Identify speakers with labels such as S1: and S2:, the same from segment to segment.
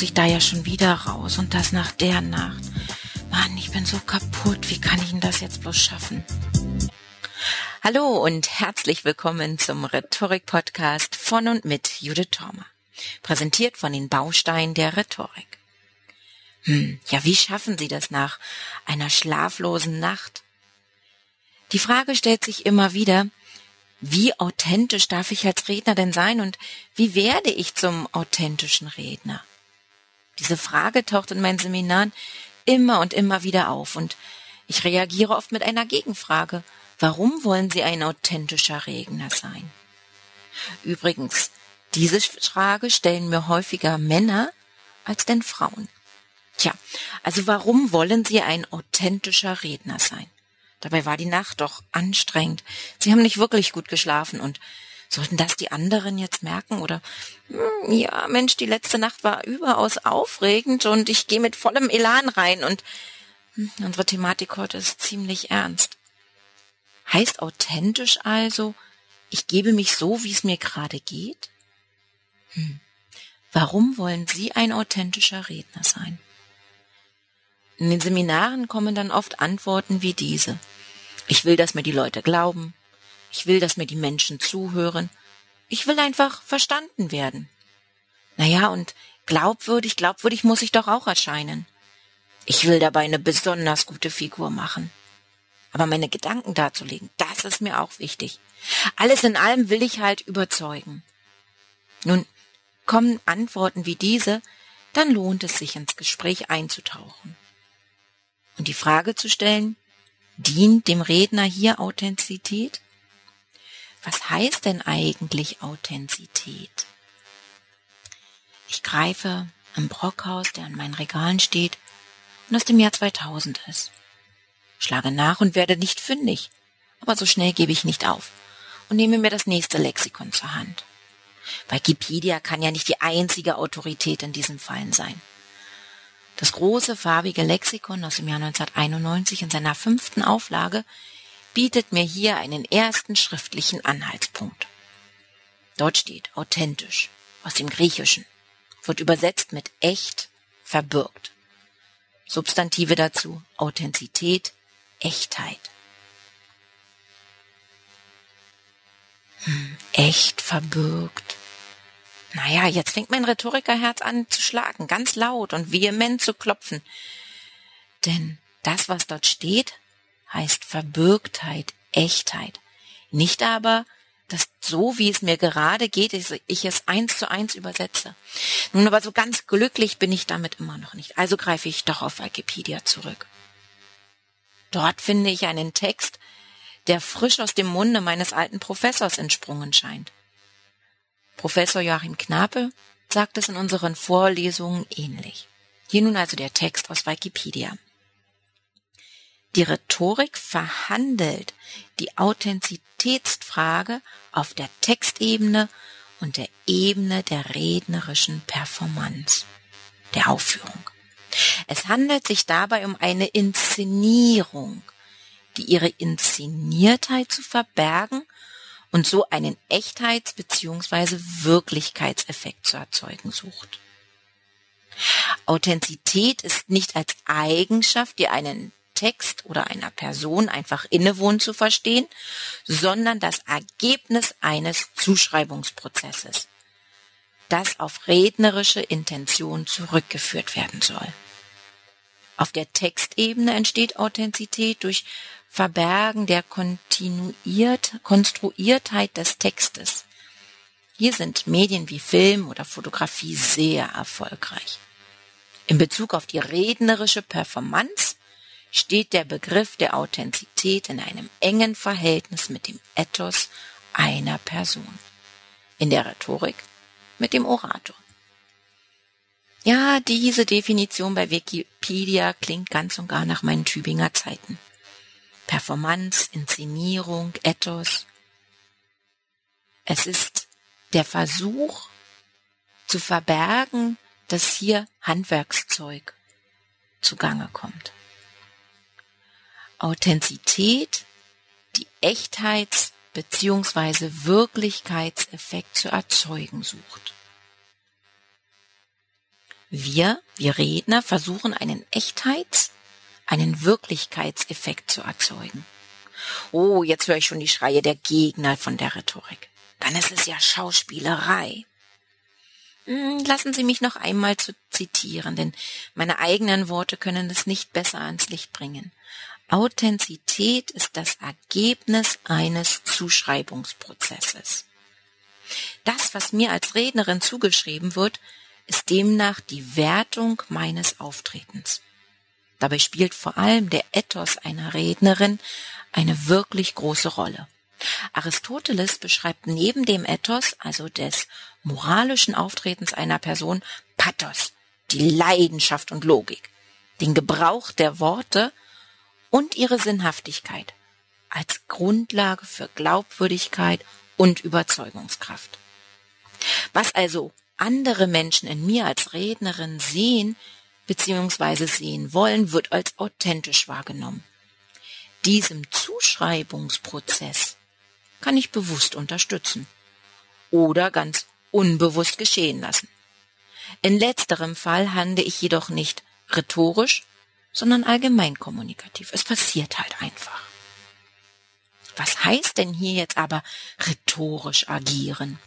S1: muss ich da ja schon wieder raus und das nach der Nacht. Mann, ich bin so kaputt. Wie kann ich denn das jetzt bloß schaffen? Hallo und herzlich willkommen zum Rhetorik-Podcast von und mit Judith Thormer. Präsentiert von den Bausteinen der Rhetorik. Hm, ja, wie schaffen Sie das nach einer schlaflosen Nacht? Die Frage stellt sich immer wieder, wie authentisch darf ich als Redner denn sein und wie werde ich zum authentischen Redner? Diese Frage taucht in meinen Seminaren immer und immer wieder auf und ich reagiere oft mit einer Gegenfrage. Warum wollen Sie ein authentischer Redner sein? Übrigens, diese Frage stellen mir häufiger Männer als denn Frauen. Tja, also warum wollen Sie ein authentischer Redner sein? Dabei war die Nacht doch anstrengend. Sie haben nicht wirklich gut geschlafen und sollten das die anderen jetzt merken oder hm, ja, Mensch, die letzte Nacht war überaus aufregend und ich gehe mit vollem Elan rein und hm, unsere Thematik heute ist ziemlich ernst. Heißt authentisch also, ich gebe mich so, wie es mir gerade geht? Hm. Warum wollen Sie ein authentischer Redner sein? In den Seminaren kommen dann oft Antworten wie diese. Ich will, dass mir die Leute glauben. Ich will, dass mir die Menschen zuhören. Ich will einfach verstanden werden. Naja, und glaubwürdig, glaubwürdig muss ich doch auch erscheinen. Ich will dabei eine besonders gute Figur machen. Aber meine Gedanken darzulegen, das ist mir auch wichtig. Alles in allem will ich halt überzeugen. Nun, kommen Antworten wie diese, dann lohnt es sich ins Gespräch einzutauchen und die Frage zu stellen, dient dem Redner hier Authentizität? Was heißt denn eigentlich Authentizität? Ich greife am Brockhaus, der an meinen Regalen steht und aus dem Jahr 2000 ist. Schlage nach und werde nicht fündig, aber so schnell gebe ich nicht auf und nehme mir das nächste Lexikon zur Hand. Wikipedia kann ja nicht die einzige Autorität in diesen Fallen sein. Das große farbige Lexikon aus dem Jahr 1991 in seiner fünften Auflage bietet mir hier einen ersten schriftlichen Anhaltspunkt. Dort steht authentisch aus dem Griechischen, wird übersetzt mit echt, verbirgt. Substantive dazu Authentizität, Echtheit. Hm, echt, verbirgt. Naja, jetzt fängt mein Rhetorikerherz an zu schlagen, ganz laut und vehement zu klopfen. Denn das, was dort steht, heißt Verbürgtheit, Echtheit. Nicht aber, dass so, wie es mir gerade geht, ich es eins zu eins übersetze. Nun aber so ganz glücklich bin ich damit immer noch nicht. Also greife ich doch auf Wikipedia zurück. Dort finde ich einen Text, der frisch aus dem Munde meines alten Professors entsprungen scheint. Professor Joachim Knape sagt es in unseren Vorlesungen ähnlich. Hier nun also der Text aus Wikipedia. Die Rhetorik verhandelt die Authentizitätsfrage auf der Textebene und der Ebene der rednerischen Performance, der Aufführung. Es handelt sich dabei um eine Inszenierung, die ihre Inszeniertheit zu verbergen und so einen Echtheits- bzw. Wirklichkeitseffekt zu erzeugen sucht. Authentizität ist nicht als Eigenschaft, die einen Text oder einer Person einfach innewohnt zu verstehen, sondern das Ergebnis eines Zuschreibungsprozesses, das auf rednerische Intention zurückgeführt werden soll. Auf der Textebene entsteht Authentizität durch Verbergen der kontinuiert, Konstruiertheit des Textes. Hier sind Medien wie Film oder Fotografie sehr erfolgreich. In Bezug auf die rednerische Performance steht der Begriff der Authentizität in einem engen Verhältnis mit dem Ethos einer Person. In der Rhetorik mit dem Orator. Ja, diese Definition bei Wikipedia klingt ganz und gar nach meinen Tübinger Zeiten. Performance, Inszenierung, Ethos. Es ist der Versuch zu verbergen, dass hier Handwerkszeug zugange kommt. Authentizität, die Echtheits- bzw. Wirklichkeitseffekt zu erzeugen sucht. Wir, wir Redner, versuchen einen Echtheits-, einen Wirklichkeitseffekt zu erzeugen. Oh, jetzt höre ich schon die Schreie der Gegner von der Rhetorik. Dann ist es ja Schauspielerei. Hm, lassen Sie mich noch einmal zu zitieren, denn meine eigenen Worte können es nicht besser ans Licht bringen. Authentizität ist das Ergebnis eines Zuschreibungsprozesses. Das, was mir als Rednerin zugeschrieben wird, ist demnach die Wertung meines Auftretens. Dabei spielt vor allem der Ethos einer Rednerin eine wirklich große Rolle. Aristoteles beschreibt neben dem Ethos, also des moralischen Auftretens einer Person, Pathos, die Leidenschaft und Logik, den Gebrauch der Worte und ihre Sinnhaftigkeit als Grundlage für Glaubwürdigkeit und Überzeugungskraft. Was also andere Menschen in mir als Rednerin sehen bzw. sehen wollen, wird als authentisch wahrgenommen. Diesem Zuschreibungsprozess kann ich bewusst unterstützen oder ganz unbewusst geschehen lassen. In letzterem Fall handle ich jedoch nicht rhetorisch, sondern allgemein kommunikativ. Es passiert halt einfach. Was heißt denn hier jetzt aber rhetorisch agieren?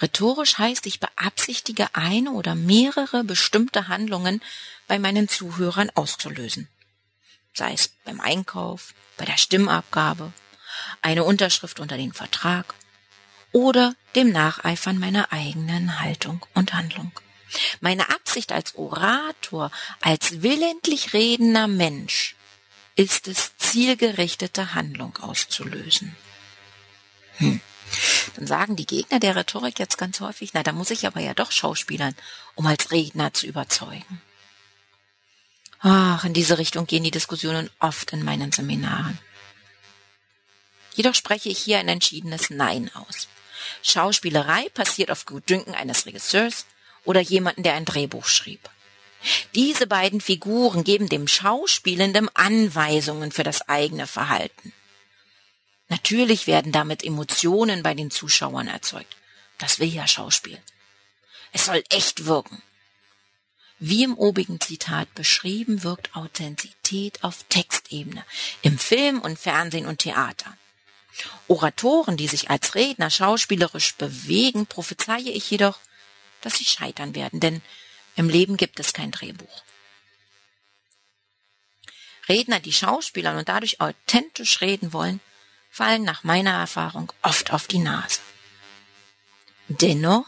S1: Rhetorisch heißt, ich beabsichtige eine oder mehrere bestimmte Handlungen bei meinen Zuhörern auszulösen. Sei es beim Einkauf, bei der Stimmabgabe, eine Unterschrift unter den Vertrag oder dem Nacheifern meiner eigenen Haltung und Handlung. Meine Absicht als Orator, als willentlich redender Mensch ist es, zielgerichtete Handlung auszulösen. Hm. Dann sagen die Gegner der Rhetorik jetzt ganz häufig, na, da muss ich aber ja doch schauspielern, um als Redner zu überzeugen. Ach, in diese Richtung gehen die Diskussionen oft in meinen Seminaren. Jedoch spreche ich hier ein entschiedenes Nein aus. Schauspielerei passiert auf Gutdünken eines Regisseurs oder jemanden, der ein Drehbuch schrieb. Diese beiden Figuren geben dem Schauspielenden Anweisungen für das eigene Verhalten. Natürlich werden damit Emotionen bei den Zuschauern erzeugt. Das will ja Schauspiel. Es soll echt wirken. Wie im obigen Zitat beschrieben, wirkt Authentizität auf Textebene, im Film und Fernsehen und Theater. Oratoren, die sich als Redner schauspielerisch bewegen, prophezeie ich jedoch, dass sie scheitern werden, denn im Leben gibt es kein Drehbuch. Redner, die Schauspielern und dadurch authentisch reden wollen, fallen nach meiner Erfahrung oft auf die Nase. Dennoch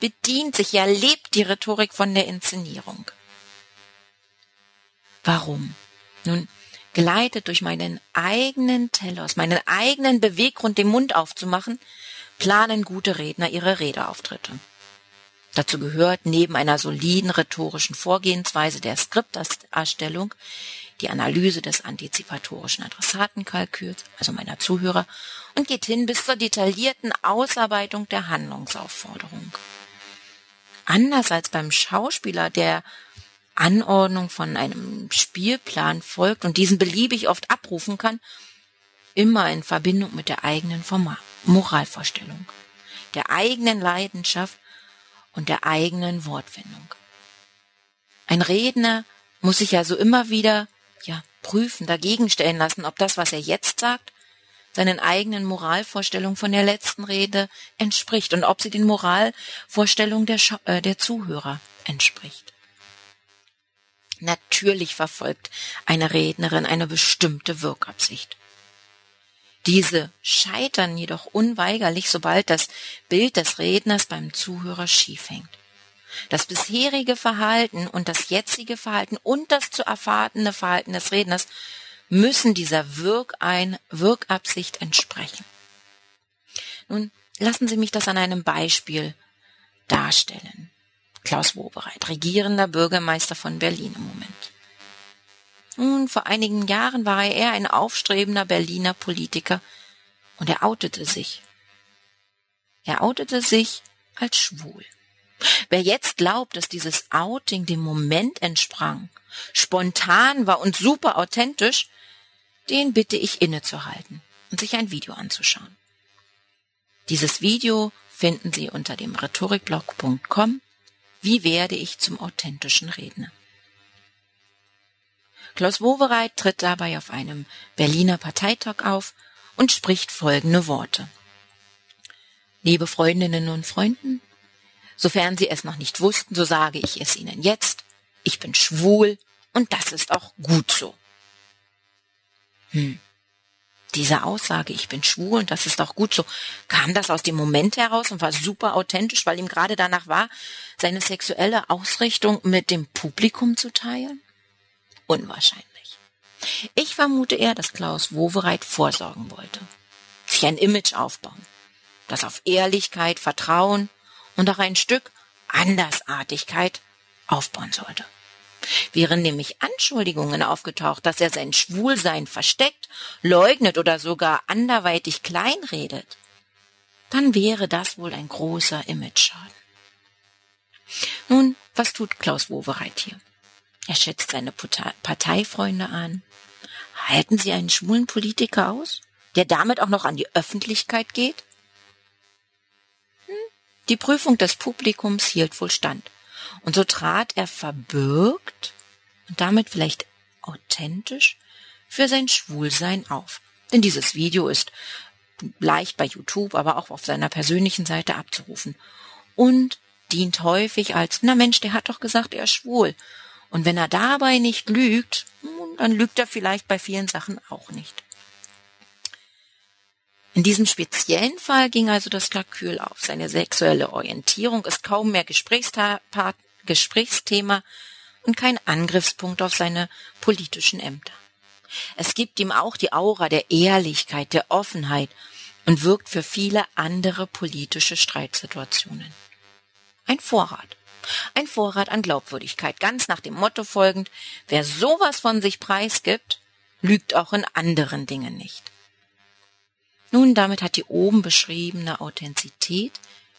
S1: bedient sich ja lebt die Rhetorik von der Inszenierung. Warum? Nun, geleitet durch meinen eigenen Telos, meinen eigenen Beweggrund, den Mund aufzumachen, planen gute Redner ihre Redeauftritte. Dazu gehört neben einer soliden rhetorischen Vorgehensweise der Skripterstellung die Analyse des antizipatorischen Adressatenkalküls, also meiner Zuhörer, und geht hin bis zur detaillierten Ausarbeitung der Handlungsaufforderung. Anders als beim Schauspieler, der Anordnung von einem Spielplan folgt und diesen beliebig oft abrufen kann, immer in Verbindung mit der eigenen Moralvorstellung, der eigenen Leidenschaft und der eigenen Wortfindung. Ein Redner muss sich also immer wieder, ja, prüfen, dagegen stellen lassen, ob das, was er jetzt sagt, seinen eigenen Moralvorstellungen von der letzten Rede entspricht und ob sie den Moralvorstellungen der, Scha äh, der Zuhörer entspricht. Natürlich verfolgt eine Rednerin eine bestimmte Wirkabsicht. Diese scheitern jedoch unweigerlich, sobald das Bild des Redners beim Zuhörer schief hängt. Das bisherige Verhalten und das jetzige Verhalten und das zu erfahrene Verhalten des Redners müssen dieser Wirkein Wirkabsicht entsprechen. Nun lassen Sie mich das an einem Beispiel darstellen. Klaus Wobereit, regierender Bürgermeister von Berlin im Moment. Nun, vor einigen Jahren war er ein aufstrebender Berliner Politiker und er outete sich. Er outete sich als schwul. Wer jetzt glaubt, dass dieses Outing dem Moment entsprang, spontan war und super authentisch, den bitte ich innezuhalten und sich ein Video anzuschauen. Dieses Video finden Sie unter dem rhetorikblog.com Wie werde ich zum authentischen Redner? Klaus Wowereit tritt dabei auf einem Berliner Parteitag auf und spricht folgende Worte. Liebe Freundinnen und Freunden, sofern Sie es noch nicht wussten, so sage ich es Ihnen jetzt. Ich bin schwul und das ist auch gut so. Hm. Diese Aussage, ich bin schwul und das ist auch gut so, kam das aus dem Moment heraus und war super authentisch, weil ihm gerade danach war, seine sexuelle Ausrichtung mit dem Publikum zu teilen? Unwahrscheinlich. Ich vermute eher, dass Klaus Wowereit vorsorgen wollte. Sich ein Image aufbauen, das auf Ehrlichkeit, Vertrauen und auch ein Stück Andersartigkeit aufbauen sollte. Wären nämlich Anschuldigungen aufgetaucht, dass er sein Schwulsein versteckt, leugnet oder sogar anderweitig kleinredet, dann wäre das wohl ein großer Imageschaden. Nun, was tut Klaus Wowereit hier? Er schätzt seine Parteifreunde an. Halten Sie einen schwulen Politiker aus, der damit auch noch an die Öffentlichkeit geht? Hm, die Prüfung des Publikums hielt wohl stand. Und so trat er verbürgt und damit vielleicht authentisch für sein Schwulsein auf. Denn dieses Video ist leicht bei YouTube, aber auch auf seiner persönlichen Seite abzurufen und dient häufig als, na Mensch, der hat doch gesagt, er ist schwul. Und wenn er dabei nicht lügt, dann lügt er vielleicht bei vielen Sachen auch nicht. In diesem speziellen Fall ging also das Kalkül auf. Seine sexuelle Orientierung ist kaum mehr Gesprächsthema und kein Angriffspunkt auf seine politischen Ämter. Es gibt ihm auch die Aura der Ehrlichkeit, der Offenheit und wirkt für viele andere politische Streitsituationen. Ein Vorrat. Ein Vorrat an Glaubwürdigkeit, ganz nach dem Motto folgend, wer sowas von sich preisgibt, lügt auch in anderen Dingen nicht. Nun, damit hat die oben beschriebene Authentizität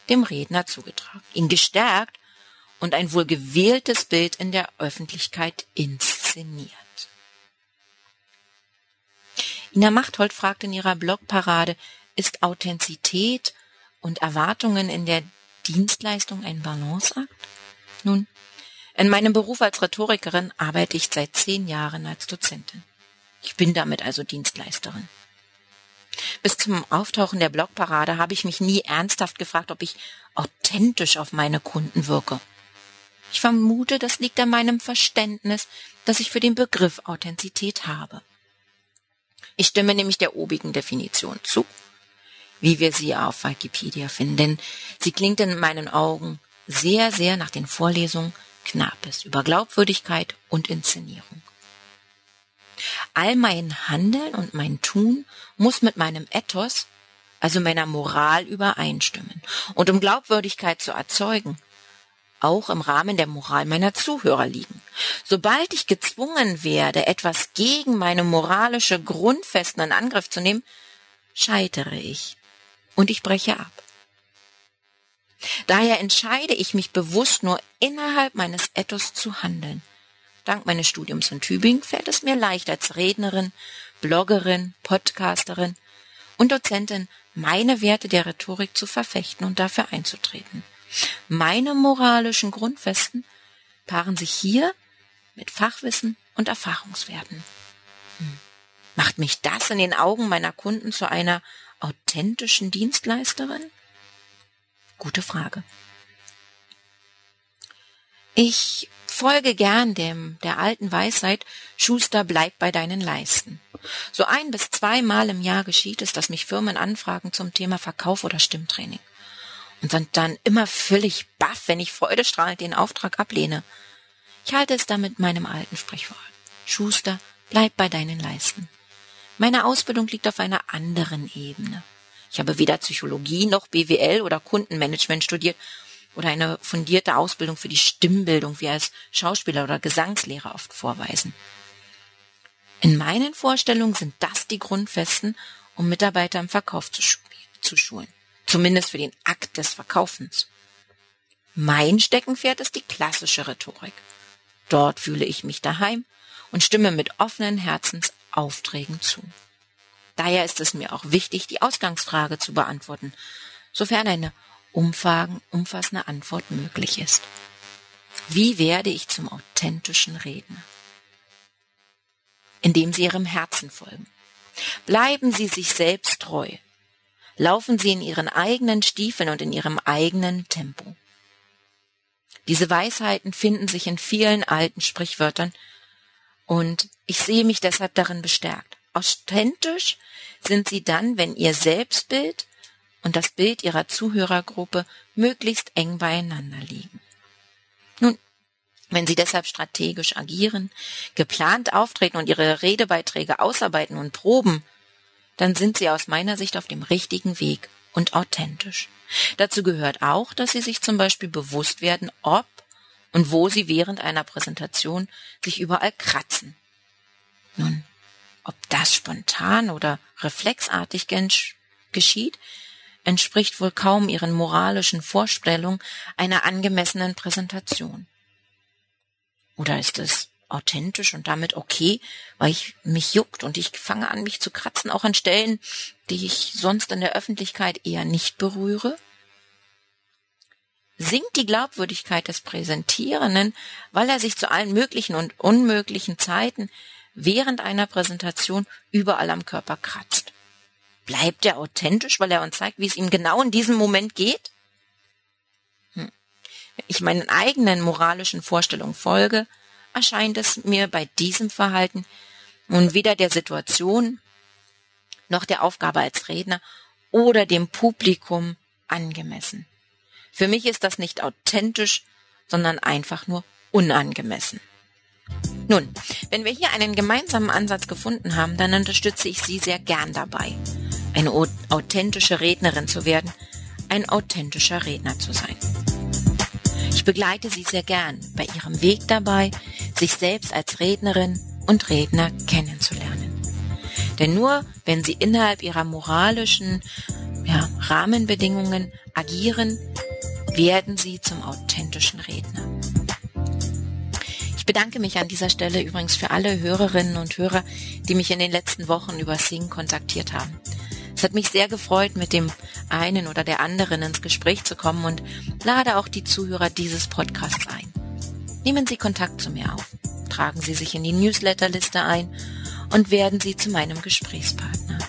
S1: dem Redner zugetragen, ihn gestärkt und ein wohl gewähltes Bild in der Öffentlichkeit inszeniert. Ina Machthold fragt in ihrer Blogparade, ist Authentizität und Erwartungen in der Dienstleistung ein Balanceakt? Nun, in meinem Beruf als Rhetorikerin arbeite ich seit zehn Jahren als Dozentin. Ich bin damit also Dienstleisterin. Bis zum Auftauchen der Blogparade habe ich mich nie ernsthaft gefragt, ob ich authentisch auf meine Kunden wirke. Ich vermute, das liegt an meinem Verständnis, das ich für den Begriff Authentizität habe. Ich stimme nämlich der obigen Definition zu wie wir sie auf Wikipedia finden, denn sie klingt in meinen Augen sehr, sehr nach den Vorlesungen Knapes über Glaubwürdigkeit und Inszenierung. All mein Handeln und mein Tun muss mit meinem Ethos, also meiner Moral übereinstimmen. Und um Glaubwürdigkeit zu erzeugen, auch im Rahmen der Moral meiner Zuhörer liegen. Sobald ich gezwungen werde, etwas gegen meine moralische Grundfesten in Angriff zu nehmen, scheitere ich und ich breche ab. Daher entscheide ich mich bewusst nur innerhalb meines Ethos zu handeln. Dank meines Studiums in Tübingen fällt es mir leicht als Rednerin, Bloggerin, Podcasterin und Dozentin meine Werte der Rhetorik zu verfechten und dafür einzutreten. Meine moralischen Grundfesten paaren sich hier mit Fachwissen und Erfahrungswerten. Hm. Macht mich das in den Augen meiner Kunden zu einer authentischen Dienstleisterin? Gute Frage. Ich folge gern dem der alten Weisheit, Schuster bleib bei deinen Leisten. So ein bis zweimal im Jahr geschieht es, dass mich Firmen anfragen zum Thema Verkauf oder Stimmtraining und sind dann immer völlig baff, wenn ich freudestrahlend den Auftrag ablehne. Ich halte es damit meinem alten Sprichwort. Schuster, bleib bei deinen Leisten. Meine Ausbildung liegt auf einer anderen Ebene. Ich habe weder Psychologie noch BWL oder Kundenmanagement studiert oder eine fundierte Ausbildung für die Stimmbildung, wie als Schauspieler oder Gesangslehrer oft vorweisen. In meinen Vorstellungen sind das die Grundfesten, um Mitarbeiter im Verkauf zu, zu schulen. Zumindest für den Akt des Verkaufens. Mein Steckenpferd ist die klassische Rhetorik. Dort fühle ich mich daheim und stimme mit offenen Herzens Aufträgen zu. Daher ist es mir auch wichtig, die Ausgangsfrage zu beantworten, sofern eine umfassende Antwort möglich ist. Wie werde ich zum authentischen Redner? Indem Sie Ihrem Herzen folgen. Bleiben Sie sich selbst treu. Laufen Sie in Ihren eigenen Stiefeln und in Ihrem eigenen Tempo. Diese Weisheiten finden sich in vielen alten Sprichwörtern und ich sehe mich deshalb darin bestärkt. Authentisch sind Sie dann, wenn Ihr Selbstbild und das Bild Ihrer Zuhörergruppe möglichst eng beieinander liegen. Nun, wenn Sie deshalb strategisch agieren, geplant auftreten und Ihre Redebeiträge ausarbeiten und proben, dann sind Sie aus meiner Sicht auf dem richtigen Weg und authentisch. Dazu gehört auch, dass Sie sich zum Beispiel bewusst werden, ob und wo Sie während einer Präsentation sich überall kratzen. Nun, ob das spontan oder reflexartig geschieht, entspricht wohl kaum Ihren moralischen Vorstellungen einer angemessenen Präsentation. Oder ist es authentisch und damit okay, weil ich mich juckt und ich fange an, mich zu kratzen, auch an Stellen, die ich sonst in der Öffentlichkeit eher nicht berühre? Sinkt die Glaubwürdigkeit des Präsentierenden, weil er sich zu allen möglichen und unmöglichen Zeiten während einer Präsentation überall am Körper kratzt? Bleibt er authentisch, weil er uns zeigt, wie es ihm genau in diesem Moment geht? Hm. Wenn ich meinen eigenen moralischen Vorstellungen folge, erscheint es mir bei diesem Verhalten nun weder der Situation noch der Aufgabe als Redner oder dem Publikum angemessen. Für mich ist das nicht authentisch, sondern einfach nur unangemessen. Nun, wenn wir hier einen gemeinsamen Ansatz gefunden haben, dann unterstütze ich Sie sehr gern dabei, eine authentische Rednerin zu werden, ein authentischer Redner zu sein. Ich begleite Sie sehr gern bei Ihrem Weg dabei, sich selbst als Rednerin und Redner kennenzulernen. Denn nur wenn Sie innerhalb Ihrer moralischen ja, Rahmenbedingungen agieren, werden Sie zum authentischen Redner. Ich bedanke mich an dieser Stelle übrigens für alle Hörerinnen und Hörer, die mich in den letzten Wochen über Sing kontaktiert haben. Es hat mich sehr gefreut, mit dem einen oder der anderen ins Gespräch zu kommen und lade auch die Zuhörer dieses Podcasts ein. Nehmen Sie Kontakt zu mir auf, tragen Sie sich in die Newsletterliste ein und werden Sie zu meinem Gesprächspartner.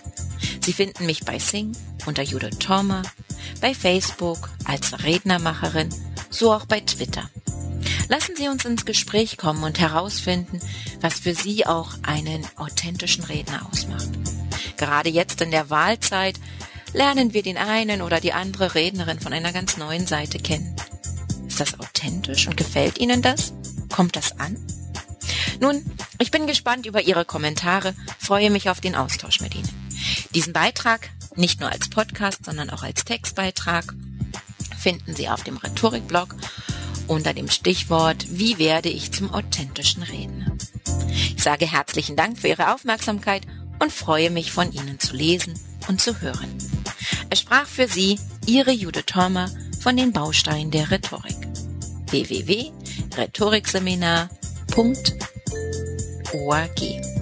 S1: Sie finden mich bei Sing unter Judith Tormer, bei Facebook als Rednermacherin, so auch bei Twitter. Lassen Sie uns ins Gespräch kommen und herausfinden, was für Sie auch einen authentischen Redner ausmacht. Gerade jetzt in der Wahlzeit lernen wir den einen oder die andere Rednerin von einer ganz neuen Seite kennen. Ist das authentisch und gefällt Ihnen das? Kommt das an? Nun, ich bin gespannt über Ihre Kommentare, freue mich auf den Austausch mit Ihnen. Diesen Beitrag, nicht nur als Podcast, sondern auch als Textbeitrag, finden Sie auf dem Rhetorikblog unter dem Stichwort Wie werde ich zum authentischen Redner? Ich sage herzlichen Dank für Ihre Aufmerksamkeit und freue mich von Ihnen zu lesen und zu hören. Es sprach für Sie Ihre Judith Thormer von den Bausteinen der Rhetorik. www.rhetorikseminar.org